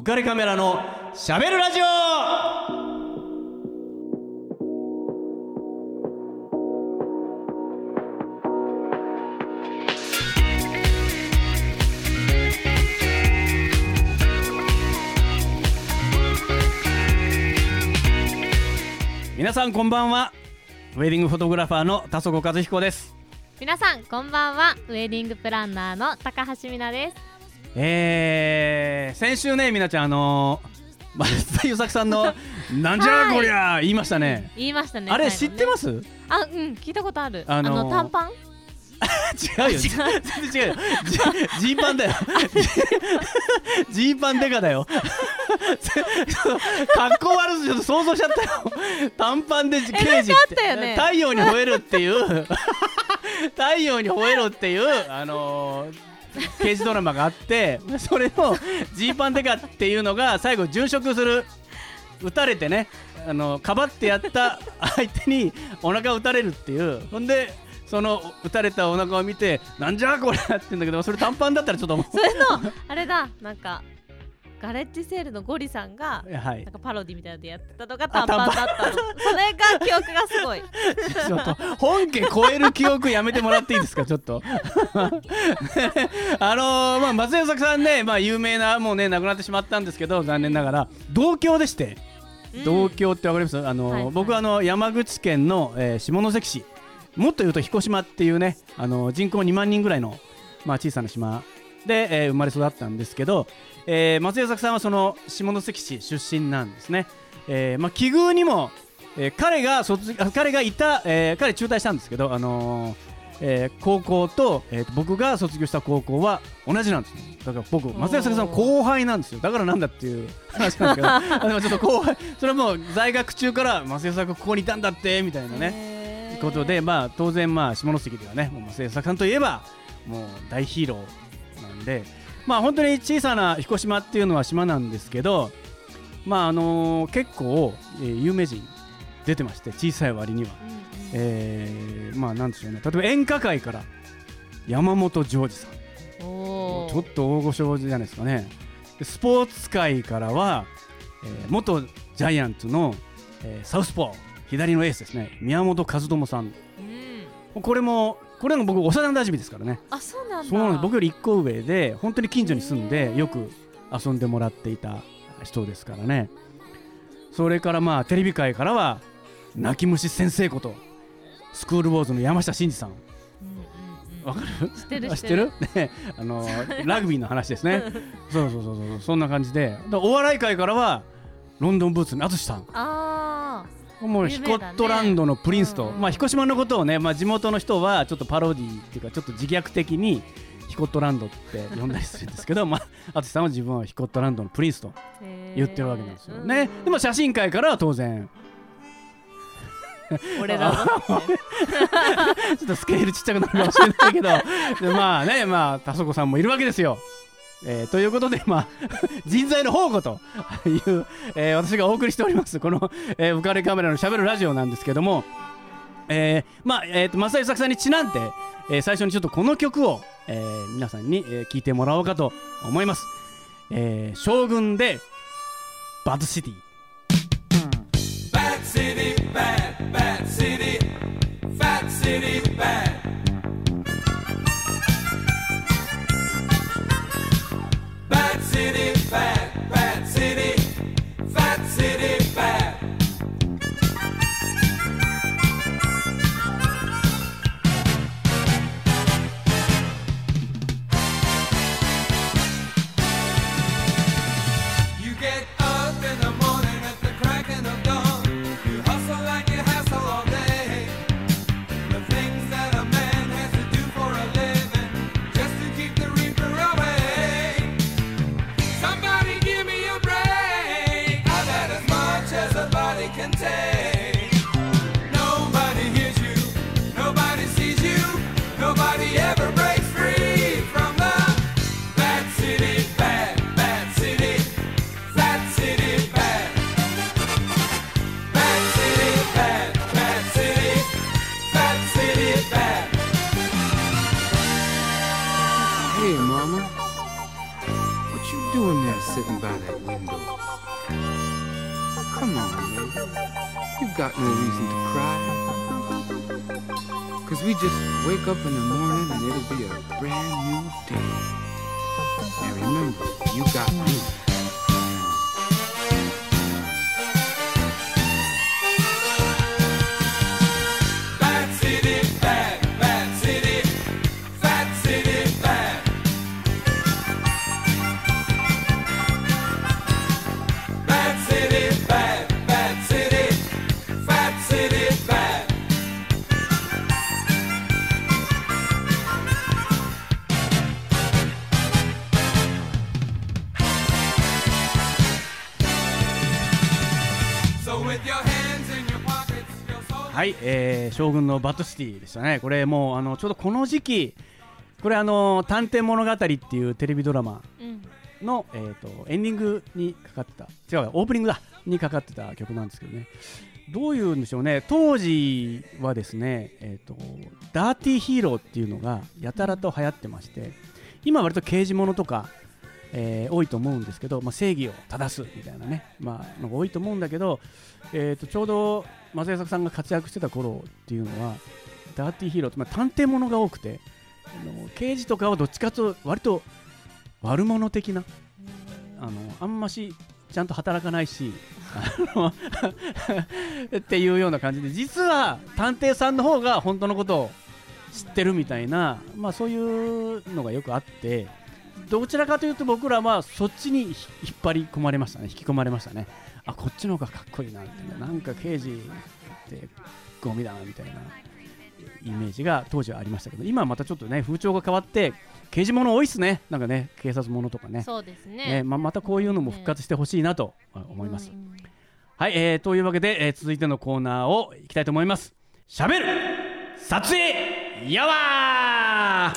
浮かれカメラのしゃべるラジオ。皆さんこんばんは。ウェディングフォトグラファーの田底和彦です。皆さんこんばんは。ウェディングプランナーの高橋美奈です。えー、先週ねみなちゃんあのー、松田優作さんの 「なんじゃこりゃ」言いましたね。言いましたねあれ知ってます？あうん聞いたことある。ああの短パン？違うよ。全然違うよ。ジジーパンだよ。ジーパンデカだよ。格好悪すちょっと想像しちゃったよ。短パンで刑事あったよね。太陽に吠えるっていう。太陽に吠えろっていうあのー刑事ドラマがあってそれのジーパンデカっていうのが最後殉職する。撃たれてねあのかばってやった相手にお腹を撃たれるっていう。ほんでその撃たれたお腹を見てなんじゃこれって言うんだけどそれ短パンだったらちょっと思う。それのあれだなんかガレッジセールのゴリさんがはい。なんかパロディみたいなのでやってたのが短パンだったの。それが記憶がすごい。ちょっと本家超える記憶やめてもらっていいですか？ちょっと。あのーまあ松江作さんねまあ有名なもうね亡くなってしまったんですけど残念ながら。同郷でして。うん。同郷ってわかります？あのー、はいはい。僕はあの山口県の、えー下関市。もっと言うと彦島っていうねあのー人口2万人ぐらいの、まあ、小さな島で、えー生まれ育ったんですけど、えー松江作さんはその下関市出身なんですね、えーまあ、奇遇にも、えー彼が卒あ彼がいた、えー彼中退したんですけど、あのーえー高校と,、えーと僕が卒業した高校は同じなんですねだから僕松江作さんの後輩なんですよ。だからなんだっていう話なんですけど。あでもちょっと後輩それはもう在学中から松江作がここにいたんだってみたいなねねことで、まあ、当然、まあ、下関ではね、もう松江作さんといえば、もう大ヒーローなんで、まあ、本当に小さな彦島っていうのは島なんですけど、まああのー結構、えー有名人出てまして、小さい割には。うんうんえーまあ、なんでしょうね、例えば演歌界から山本譲二さん、ちょっと大御所じゃないですかね。でスポーツ界からは、えー元ジャイアンツの、えーサウスポー、左のエースですね、宮本和知さん。うんこれもこれも僕幼馴染ですからね。あそうなんだ。僕より1個上で本当に近所に住んでよく遊んでもらっていた人ですからね。それからまあテレビ界からは泣き虫先生ことスクールウォーズの山下真司さん。わかる？知ってるあ知ってる？ねあの ラグビーの話ですね。そうそうそうそう。そんな感じで。だお笑い界からはロンドンブーツの淳さん。あもうヒコットランドのプリンスと、うん。まあ彦島のことをね、まあ、地元の人はちょっとパロディっていうかちょっと自虐的にヒコットランドって呼んだりするんですけど、まあ淳さんは自分はヒコットランドのプリンスとー言ってるわけなんですよへー。ね。でも写真界からは当然。うん俺ら ちょっとスケールちっちゃくなるかもしれないけど。でまあねまあ田底さんもいるわけですよ。えーということで、まあ、人材の宝庫という、えー私がお送りしておりますこの、えー浮かれカメラのしゃべるラジオなんですけども、えーまあえー、と増田作さんにちなんで、えー最初にちょっとこの曲を、えー皆さんに、えー聞いてもらおうかと思います。えー将軍でバズシティ we just wake up in the morning and it'll be a brand new day. And remember, you got me. はい、えー、将軍のバッドシティでしたね。これもうあのちょうどこの時期これあの探偵物語っていうテレビドラマうん。の、えー、とエンディングにかかってた。違うわオープニングだ。にかかってた曲なんですけどね。どういうんでしょうね。当時はですね、えー、とダーティーヒーローっていうのがやたらと流行ってまして今割と刑事物とか、えー多いと思うんですけど、まあ、正義を正すみたいなね、まあ、のが多いと思うんだけど、えー、とちょうど松江作さんが活躍してた頃っていうのはダーティーヒーローって、まあ、探偵ものが多くてあの刑事とかはどっちかというと割と悪者的なあのあんましちゃんと働かないし っていうような感じで実は探偵さんの方が本当のことを知ってるみたいな、まあ、そういうのがよくあってどちらかというと僕らはそっちに引っ張り込まれましたね引き込まれましたね。あこっちの方がかっこいいなみたいな。なんか刑事ってゴミだなみたいな。イメージが当時はありましたけど。今はまたちょっとね風潮が変わって刑事物多いっすね。なんかね警察物とかね。そうですね。ねままたこういうのも復活してほしいなと思います、うん。はい、えー、というわけで、えー続いてのコーナーをいきたいと思います。しゃべる撮影やわ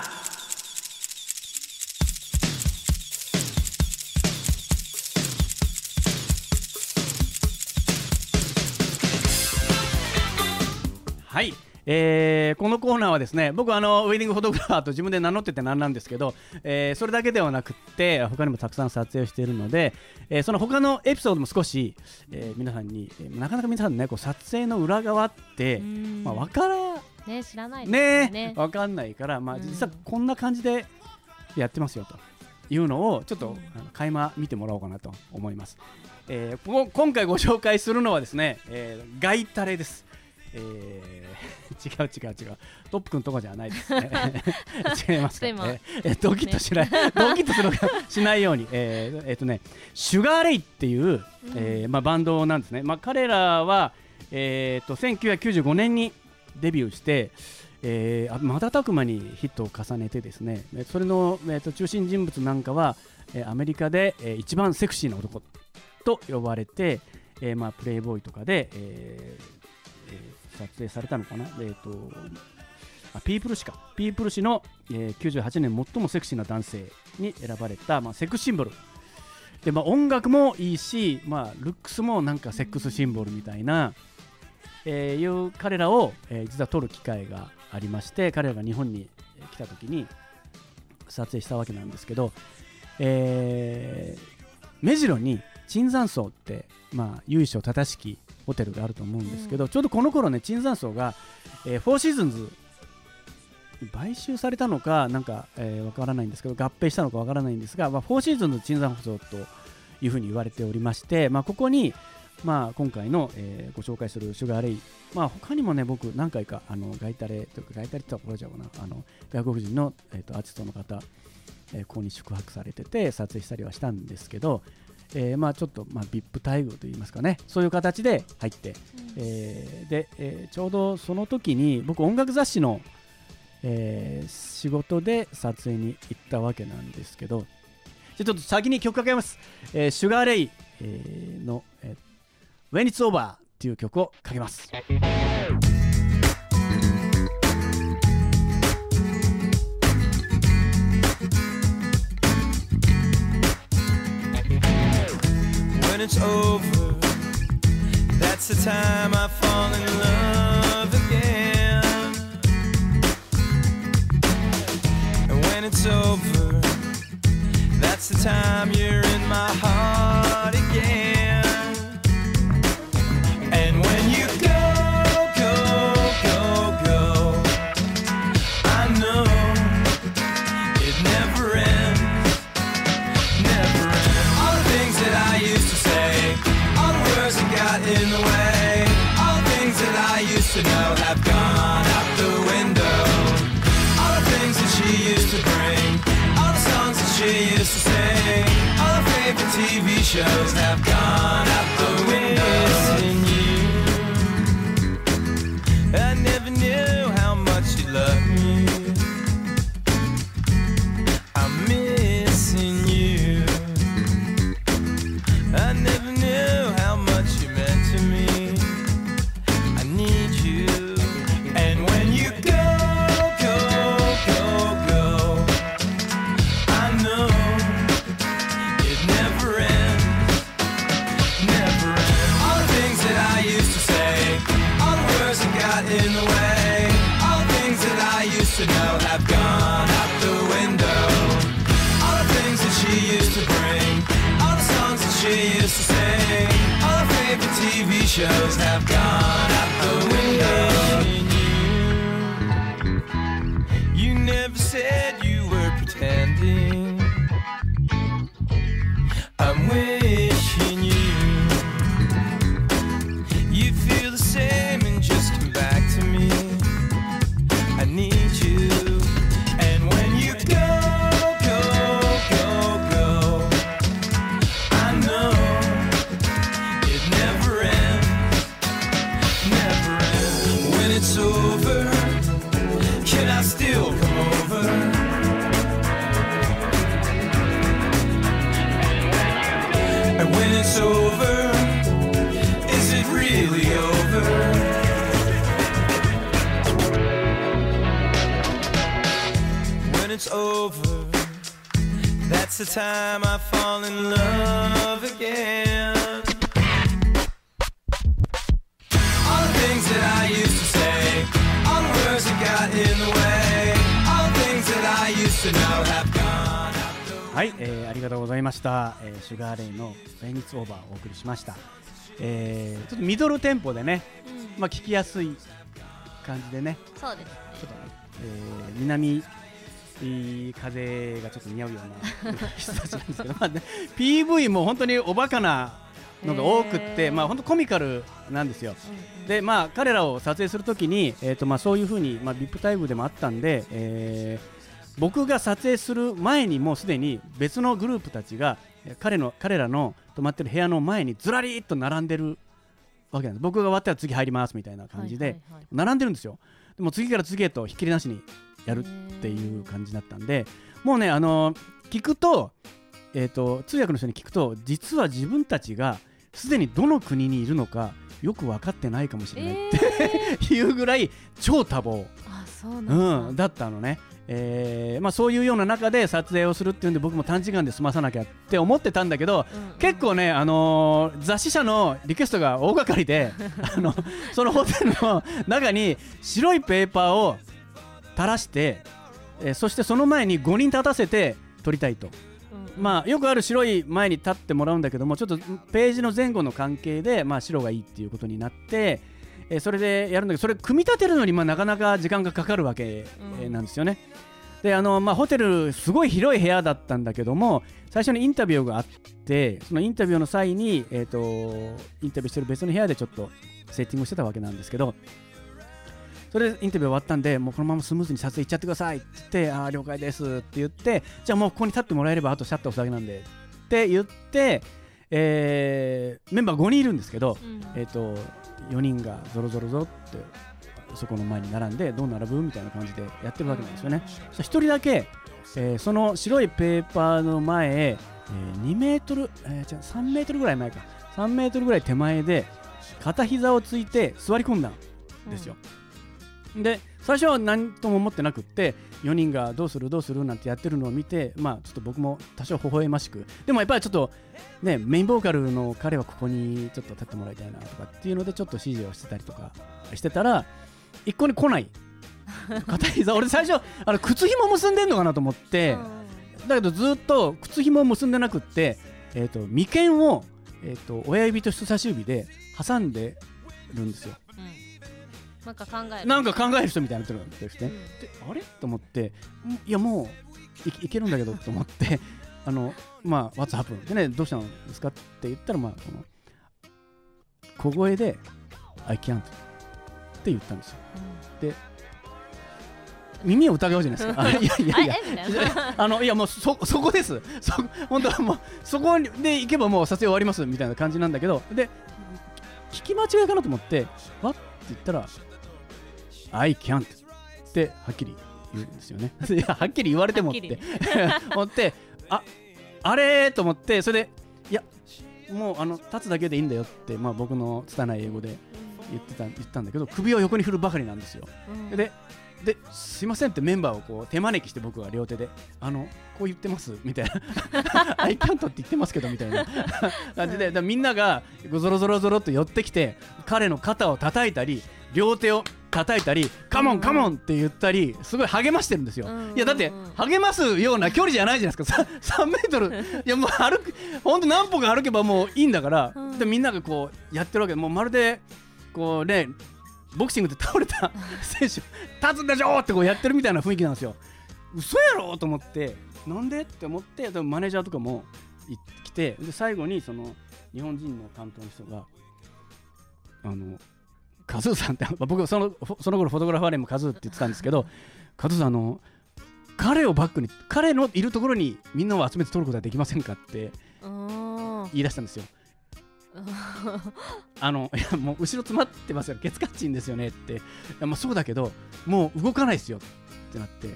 はい、えーこのコーナーはですね僕あのウェディングフォトグラファーと自分で名乗っててなんなんですけど、えーそれだけではなくって他にもたくさん撮影をしているので、えーその他のエピソードも少し、えー皆さんに、えーなかなか皆さんねこう撮影の裏側って、うん。まあ、分からね知らないねよね。分かんないから、まあ、うん。実はこんな感じでやってますよと。いうのをちょっと、うん。あの垣間見てもらおうかなと思います、え今回ご紹介するのはですね、えーガイタレですえー 違う違う違う。トップくんとかじゃないですね。違いますか、ちょっと今えーえードキッとしない、ドキッとするしないように。えーえーとねシュガーレイっていう、えーまあ、バンドなんですね、まあ、彼らは、えー、と1995年にデビューして、えーあ瞬く間にヒットを重ねてですね。えーそれの、えー、と中心人物なんかは、えーアメリカで、えー一番セクシーな男と呼ばれて、えーまあ、プレイボーイとかで、えーえー撮影されたのかな、えー、とあピープル氏かピープル氏の、えー98年最もセクシーな男性に選ばれた、まあ、セクシンボル。で、まあ、音楽もいいし、まあ、ルックスもなんかセックスシンボルみたいな、えーいう彼らを、えー実は撮る機会がありまして彼らが日本に来た時に撮影したわけなんですけど、えー目白に椿山荘って、まあ、由緒正しきホテルがあると思うんですけど、ちょうどこの頃ね椿山荘が、えーフォーシーズンズ買収されたのかなんか、えーわからないんですけど合併したのかわからないんですが、まあ、フォーシーズンズ椿山荘というふうに言われておりまして、まあ、ここに、まあ、今回の、えーご紹介するシュガーレイ、まあ、他にもね僕何回かあのガイタレというかガイタレって言ったら怒られちゃうかなあの外国人の、えー、とアーティストの方、えーここに宿泊されてて撮影したりはしたんですけど、えーまあ、ちょっと、まあ、VIP 待遇といいますかね。そういう形で入って、えーで、えーちょうどその時に僕音楽雑誌の、えー仕事で撮影に行ったわけなんですけど。じゃあちょっと先に曲かけます、えーシュガーレイ、えーの、えー、When It's Over っていう曲をかけます。It's over. That's the time I fall in love again. And when it's over, that's the time you're in my heart again. Have gone out the window. All the things that she used to bring, all the songs that she used to sing, all her favorite TV shows have gone out TV shows have gone out the window. That's the time I fall in love again. All the things that I used to say, all the words that got in the way, all the things that I used to know have gone out the はい、えーありがとうございました、えーシュガーレイの「ベニッツオーバー」をお送りしました、えーちょっとミドルテンポでね、うんまあ、聞きやすい感じでねそうですねちょっとね、えー南えー風がちょっと似合うような人たちなんですけど、まあね、PV も本当におバカなのが多くって、まあ本当コミカルなんですよ。でまあ彼らを撮影するときに、えーとまあ、そういうふうに、まあ、VIP タイムでもあったんで、えー僕が撮影する前にもうすでに別のグループたちがえー彼の彼らの泊まってる部屋の前にずらりっと並んでるわけなんです。僕が終わったら次入りますみたいな感じで、並んでるんですよ。でも次から次へとひっきりなしにやるっていう感じだったんでもうねあの聞くと,、えー、と通訳の人に聞くと実は自分たちがすでにどの国にいるのかよく分かってないかもしれないえっていうぐらい超多忙、ー、あそうなんだ、うん、だったのね、えーまあ、そういうような中で撮影をするっていうんで僕も短時間で済まさなきゃって思ってたんだけどうんうん。結構ね、あのー雑誌社のリクエストが大掛かりで あのそのホテルの中に白いペーパーを垂らして、えーそしてその前に5人立たせて撮りたいと、うん。まあ、よくある白い前に立ってもらうんだけどもちょっとページの前後の関係で、まあ、白がいいっていうことになって、えーそれでやるんだけどそれ組み立てるのにまあなかなか時間がかかるわけ、なんですよね。であのまあ、ホテルすごい広い部屋だったんだけども最初にインタビューがあってそのインタビューの際に、えー、とインタビューしてる別の部屋でちょっとセッティングしてたわけなんですけどそれでインタビュー終わったんでもうこのままスムーズに撮影行っちゃってくださいって言ってあー了解ですって言ってじゃあもうここに立ってもらえればあとシャッター押すだけなんで。って言って、えーメンバー5人いるんですけど、うん。えー、と4人がゾロゾロゾロってそこの前に並んでどう並ぶみたいな感じでやってるわけなんですよね。そしたら1人だけ、えーその白いペーパーの前、えー2メートル、えー違う3メートルぐらい前か。3メートルぐらい手前で片膝をついて座り込んだんですよ。で最初は何とも思ってなくって4人がどうするどうするなんてやってるのを見てまあちょっと僕も多少微笑ましくでもやっぱりちょっとねメインボーカルの彼はここにちょっと立ってもらいたいなとかっていうのでちょっと指示をしてたりとかしてたら一向に来ない。片膝俺最初あの靴紐結んでんのかなと思って、だけどずっと靴紐を結んでなくって、えー、と眉間を、えー、と親指と人差し指で挟んでるんですよ。うんなんか考える。なんか考える人みたいになってるんですね、うん。であれ？と思って。んいやもういいけるんだけどと思って。あのまあ「What's happened?」でねどうしたんですかって言ったらまあこの小声で「I can't」って言ったんですよ。耳を疑うじゃないですか？あ いやいやいや。あのいやもうそそこです。そ本当はもうそこで行けばもう撮影終わりますみたいな感じなんだけど。で聞き間違いかなと思って「わっ?」って言ったら「I can't」ってはっきり言うんですよね。いやはっきり言われてもって。思ってああれ？と思ってそれでいやもうあの立つだけでいいんだよって、まあ、僕の拙い英語で言ってた言ったんだけど首を横に振るばかりなんですよ。うん。でですいませんってメンバーをこう手招きして僕は両手であのこう言ってます？みたいな「アイキャントって言ってますけど」みたいな。感じでみんながゾロゾロゾロっと寄ってきて彼の肩を叩いたり両手を叩いたり「カモンカモン!」って言ったりすごい励ましてるんですよ。うん。いやだって励ますような距離じゃないじゃないですか。さ3メートル。いやもう歩くほんと何歩か歩けばもういいんだから。うん。でみんながこうやってるわけ。でもうまるでこうねボクシングで倒れた選手立つんでしょってこうやってるみたいな雰囲気なんですよ。嘘やろと思ってなんで？って思ってでもマネージャーとかもい来てで最後にその日本人の担当の人があのカズーさんって 僕そのその頃フォトグラファーネームカズーって言ってたんですけどカズーさんあの彼をバックに彼のいるところにみんなを集めて撮ることはできませんかってうん言い出したんですよ。あのいやもう後ろ詰まってますよ。ケツカッチンですよねって。いやまあそうだけどもう動かないですよってなって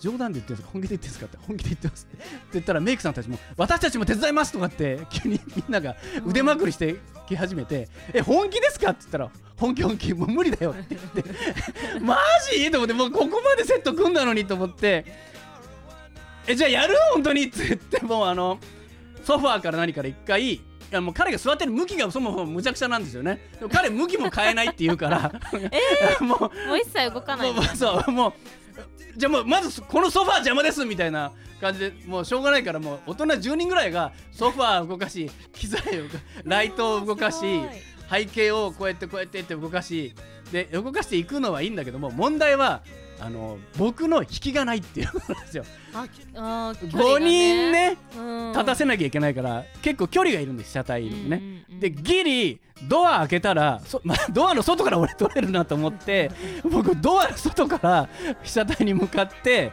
冗談で言ってるんです。か本気で言ってるんです。かって本気で言ってます。って言ったらメイクさんたちも私たちも手伝いますとかって急にみんなが腕まくりしてき始めて、え本気ですかって言ったら本気本気もう無理だよって言って。マジ？と思ってもうここまでセット組んだのにと思って。えじゃあやる？本当に？って言ってもうあのソファーから何から一回いやもう彼が座ってる向きがそもそもむちゃくちゃなんですよね。彼向きも変えないって言うから、もうもう一切動かないもうもうそうもうじゃあもうまずこのソファー邪魔ですみたいな感じでもうしょうがないからもう大人10人ぐらいがソファー動かし機材をライトを動かし背景をこうやってこうやってって動かしで動かしていくのはいいんだけども問題はあの僕の引きがないっていうことなんですよ。ああー距離5が人ねうん。立たせなきゃいけないから結構距離がいるんです車体にね、うんうんうん。でギリドア開けたらそ、まあ、ドアの外から俺撮れるなと思って 僕ドアの外から被写体に向かって、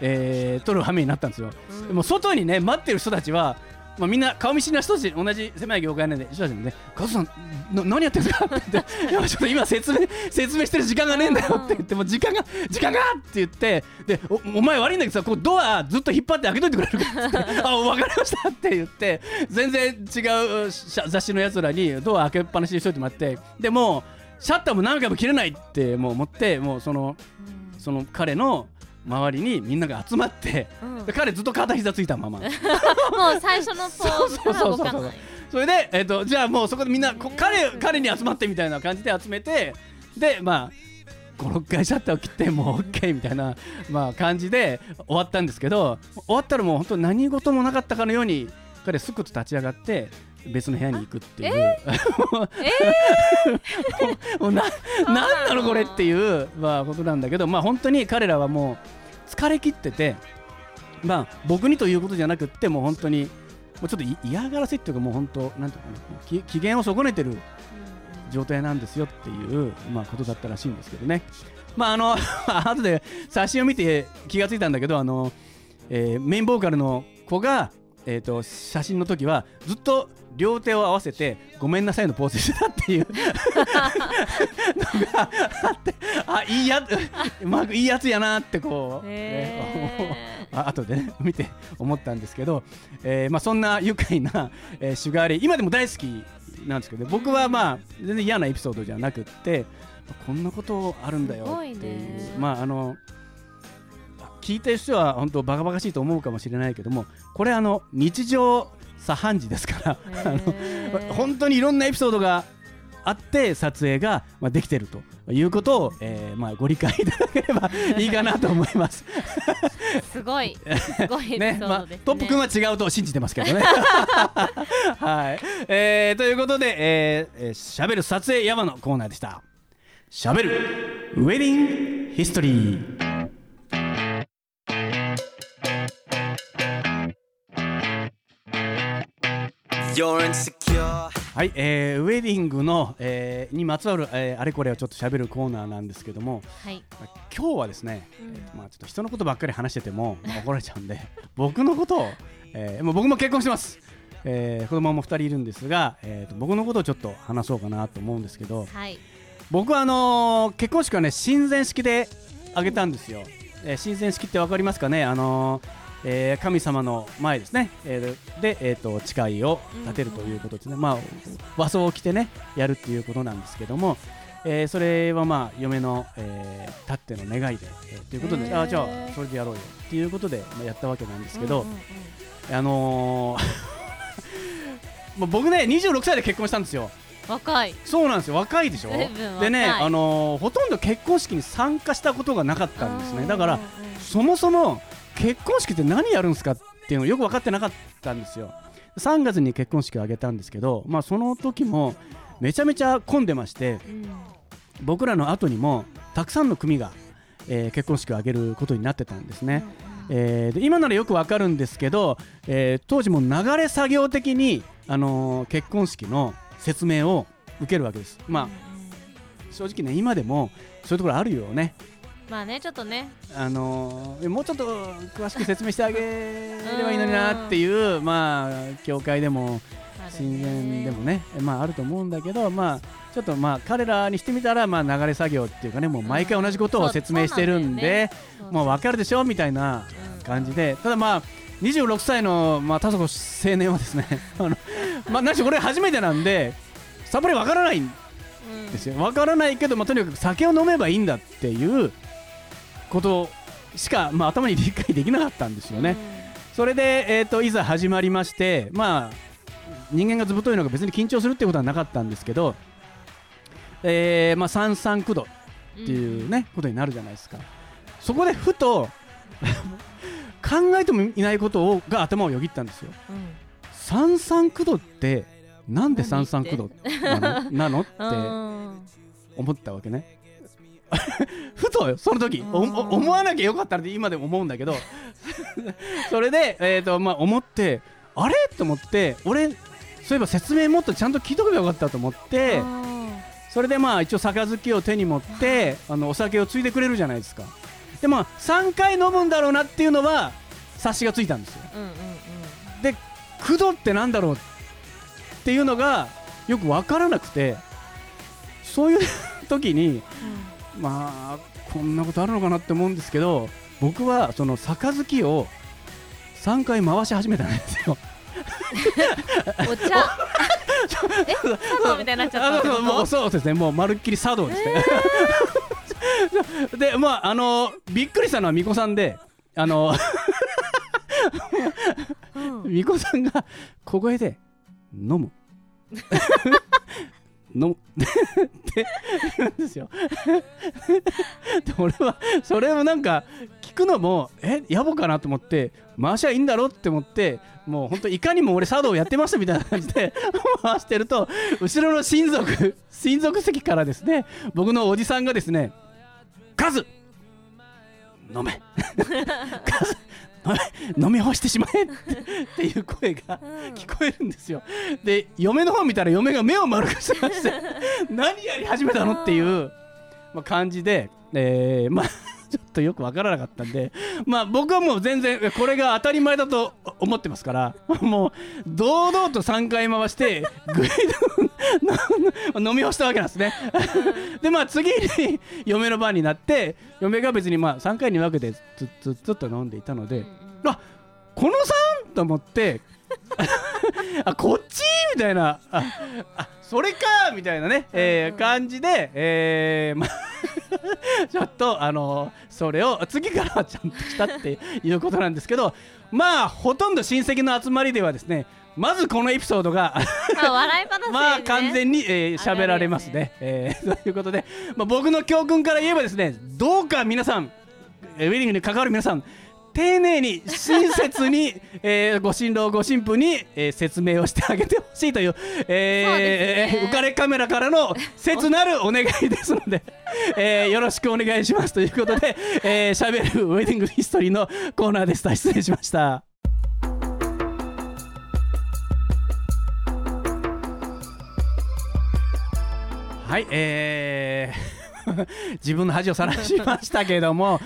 えー撮る羽目になったんですよ、うん。でも外にね待ってる人たちは、まあ、みんな顔見知りな人たち同じ狭い業界なんで人たちもね「カズさんな何やってるんですか?」って言って「いやちょっと今説明 説明してる時間がねえんだよ」って言って「もう時間が時間が!」って言ってでお「お前悪いんだけどさこうドアずっと引っ張って開けといてくれるか?」って「あ分かりました」って言って全然違うし雑誌のやつらにドア開けっぱなしにしといてもらってでもうシャッターも何回も切れないってもう思ってもうそのその彼の周りにみんなが集まってうん。で彼ずっと片膝ついたまま。もう最初のポーズから動かない。それで、えっとじゃあもうそこでみんなこ彼彼に集まってみたいな感じで集めてでまあ56回シャッターを切ってもう OK みたいな、まあ、感じで終わったんですけど終わったらもう本当何事もなかったかのように彼すくっと立ち上がって別の部屋に行くっていう、もうな なんなのこれっていう、まあ、ことなんだけどまあ本当に彼らはもう疲れ切っててまあ僕にということじゃなくってもう本当にもうちょっとい嫌がらせっていうかもう本当なんていうのか機嫌を損ねてる状態なんですよっていう、まあ、ことだったらしいんですけどね。まああの 後で写真を見て気がついたんだけどあの、えーメインボーカルの子が、えー、と写真の時はずっと両手を合わせてごめんなさいのポーズしてたっていう。のがあってあいいやうまくいいやつやなってこう、へあ後で、ね、見て思ったんですけど、えーまあ、そんな愉快な、えーシュガーレイ。今でも大好きなんですけど僕はまあ全然嫌なエピソードじゃなくってこんなことあるんだよっていう。いね。まああの聞いてる人は本当バカバカしいと思うかもしれないけどもこれあの日常茶飯事ですからあのー本当にいろんなエピソードがあって撮影が、まあ、できてるということを、えーまあ、ご理解いただければいいかなと思います。すごいすごいねーまあトップ君は違うと信じてますけどね。はい、えーということで、えーえー、しゃべる撮影山のコーナーでした。しゃべるウェディングヒストリー。はい、えーウェディングの、えーにまつわる、えーあれこれをちょっとしゃべるコーナーなんですけども、はい、今日はですね、うん。まあちょっと人のことばっかり話してても怒られちゃうんで 僕のことを、えーもう僕も結婚してます、えー子供も2人いるんですが、えーと僕のことをちょっと話そうかなと思うんですけどはい。僕はあのー結婚式はね親善式で挙げたんですよ、えー親善式って分かりますかね？あのーえー神様の前ですね、えーで、えー、と誓いを立てるということですね、まあ和装を着てねやるっていうことなんですけども、えーそれはまあ嫁の、えー、たっての願いで、えーということで、へー。あじゃあそれでやろうよっていうことで、まあ、やったわけなんですけど、うんうんうん。あのー 僕ね26歳で結婚したんですよ。若い。そうなんですよ。若いでしょ？でね、あのーほとんど結婚式に参加したことがなかったんですね。だからうんうんうん。そもそも結婚式って何やるんですかっていうのをよく分かってなかったんですよ。3月に結婚式を挙げたんですけど、まあ、その時もめちゃめちゃ混んでましてうん僕らの後にもたくさんの組が、えー結婚式を挙げることになってたんですね、えーで今ならよくわかるんですけど、えー当時も流れ作業的に、あのー結婚式の説明を受けるわけです。まあ正直ね今でもそういうところあるよねまあねちょっとね。あのーもうちょっと詳しく説明してあげればいいのになっていうまあ教会でも親善でもねまああると思うんだけどまあちょっとまあ彼らにしてみたらまあ流れ作業っていうかねもう毎回同じことを説明してるんでもう分かるでしょみたいなうん感じでただまあ26歳のまあ田底青年はですね あのまあ何しろこれ初めてなんでさっぱり分からないんですよ。分からないけど、まあ、とにかく酒を飲めばいいんだっていうことしか、まあ、頭に理解できなかったんですよね。それで、えー、といざ始まりまして、まあ、人間がずぶといのが別に緊張するってことはなかったんですけど、えーまあ、三三九度っていうね、ことになるじゃないですか。そこでふと 考えてもいないことをが頭をよぎったんですよ。うんうん三三九度ってなんで三三九度なの？なの？ってうん思ったわけね。ふとよその時思わなきゃよかったって今でも思うんだけど それで、えーとまあ、思ってあれ？と思って俺そういえば説明もっとちゃんと聞いとけばよかったと思ってうん。それでまあ一応杯を手に持ってあのお酒をついでくれるじゃないですか。でまあ3回飲むんだろうなっていうのは察しがついたんですよ。うんうんで九度ってなんだろうっていうのがよく分からなくてそういう時にまあこんなことあるのかなって思うんですけど僕はその杯を3回回し始めたんですよ。うんお茶？え？茶道みたいになっちゃったもうそうですねもうまるっきり茶道ですね。でまああのびっくりしたのは巫女さんであのうん巫女さんが小声で飲む。飲む って言うんですよ。で俺はそれをなんか聞くのもえ野暮かなと思って回しゃいいんだろって思ってもう本当いかにも俺茶道をやってましたみたいな感じで 回してると後ろの親族親族席からですね僕のおじさんがですね「カズ飲めカズ 飲み干してしまえ」っていう声が聞こえるんですよ。で嫁の方見たら嫁が目を丸くしてまして 何やり始めたのっていう、まあ、感じで、えーまあちょっとよくわからなかったんで、まあ、僕はもう全然これが当たり前だと思ってますからもう堂々と3回回してグイド飲み干したわけなんですね。でまあ次に嫁の番になって嫁が別にまあ3回に分けてずっとと飲んでいたので、あこの3と思ってあこっち？みたいな。ああそれかみたいなね、えー感じで、えーまあ ちょっとあのそれを次からはちゃんとしたっていうことなんですけどまあほとんど親戚の集まりではですねまずこのエピソードが まあ完全にえー喋られますね。えーということで、まあ、僕の教訓から言えばですねどうか皆さんえーウェディングに関わる皆さん丁寧に親切に、えーご新郎ご新婦に、えー説明をしてあげてほしいという、えーね浮かれカメラからの切なるお願いですので、えーよろしくお願いしますということで「えー、しゃべるウェディングヒストリー」のコーナーでした失礼しました。はい、えー、自分の恥をさらしましたけども、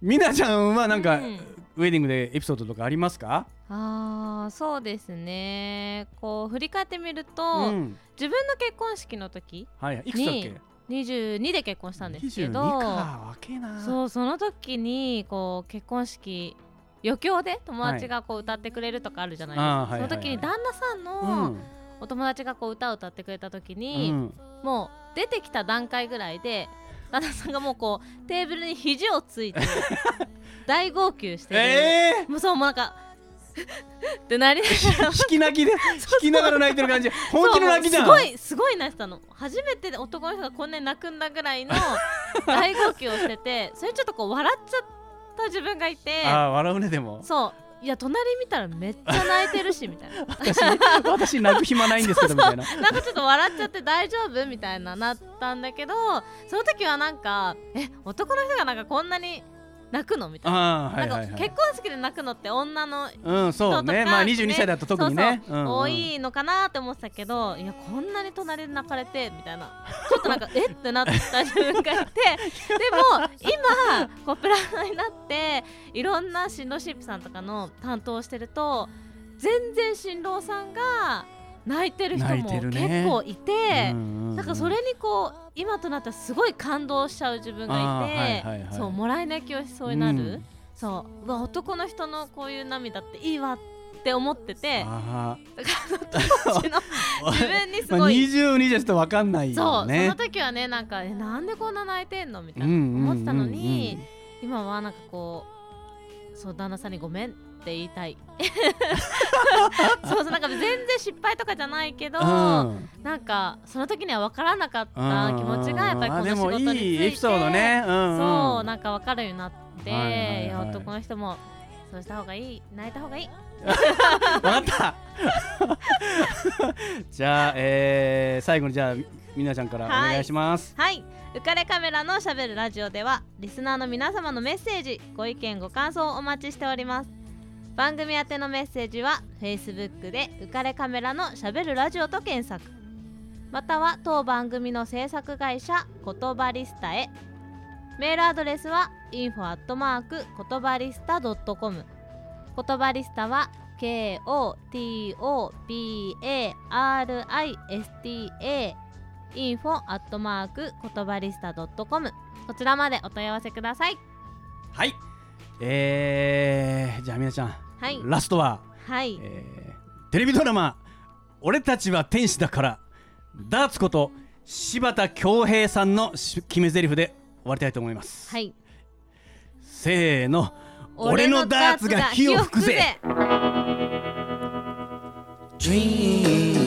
みなちゃんはなんか、うん。ウェディングでエピソードとかありますか？あーそうですね。こう振り返ってみると、うん、自分の結婚式の時はい、い。くつだっけ？22で結婚したんですけ22ど。そうその時にこう結婚式余興で友達がこう歌ってくれるとかあるじゃないですか、はいその時に旦那さんうのん、お友達がこう歌を歌ってくれた時うに、ん、もう出てきた段階ぐらいで旦那さんがもうこうテーブルに肘をついて 大号泣してる、ええもうそうもうなんかってなりながら。ー、引き泣きで、引きながら泣いてる感じ。本気の泣きじゃん。すごいすごい泣いてたの。初めて男の人がこんなに泣くんだぐらいの 大号泣をしててそれちょっとこう笑っちゃった自分がいて。あー、笑うねでも。そういや隣見たらめっちゃ泣いてるしみたいな 私、私泣く暇ないんですけどみたいな。なんかちょっと笑っちゃって大丈夫みたいななったんだけどその時はなんかえ男の人がなんかこんなに泣くのみたいな。なんか結婚式で泣くのって女のうん、そうね。人とかまあ22歳だと特にね。多いのかなって思ってたけどいやこんなに隣で泣かれてみたいな ちょっとなんかえっ？てなった自分がいて でも今こうプラになっていろんな新郎新婦さんとかの担当をしてると全然新郎さんが泣いてる人も結構いて、うんうんうん。なんかそれにこう今となってはすごい感動しちゃう自分がいて、あーはいはいはい。そうもらい泣きをしそうになる、うん。そう。うわ男の人のこういう涙っていいわって思っててあだから当時のあ自分にす まあごい、22じゃちょっとわかんないそうよね。その時はねなんかえなんでこんな泣いてんのみたいなうんうんうんうん。思ってたのに、今はなんかこうそう旦那さんにごめんって言いたい。そ か全然失敗とかじゃないけど、うん。なんかその時には分からなかった気持ちがやっぱりこの仕事についていいエピソードね。うん。うんそうなんか分かるようになって、はいはいはい。男の人もそうした方がいい泣いた方がいい。わかった。じゃあ、えー、最後にじゃあみなちゃんからお願いします。はい。浮かれカメラのしゃべるラジオではリスナーの皆様のメッセージご意見ご感想をお待ちしております番組宛てのメッセージは Facebook で浮かれカメラのしゃべるラジオと検索。または当番組の制作会社言葉リスタへ。メールアドレスは info アットマーク言葉リスタ .com 言葉リスタは KOTOBARISTA info アットマーク言葉リスタ .com こちらまでお問い合わせください。はい。えー、じゃあみなちゃん、はい。ラストは、はい。えー、テレビドラマ「俺たちは天使だから」ダーツこと柴田恭平さんのし決め台詞で終わりたいと思います。はい。せーの。俺のダーツが火を吹くぜ。Dream,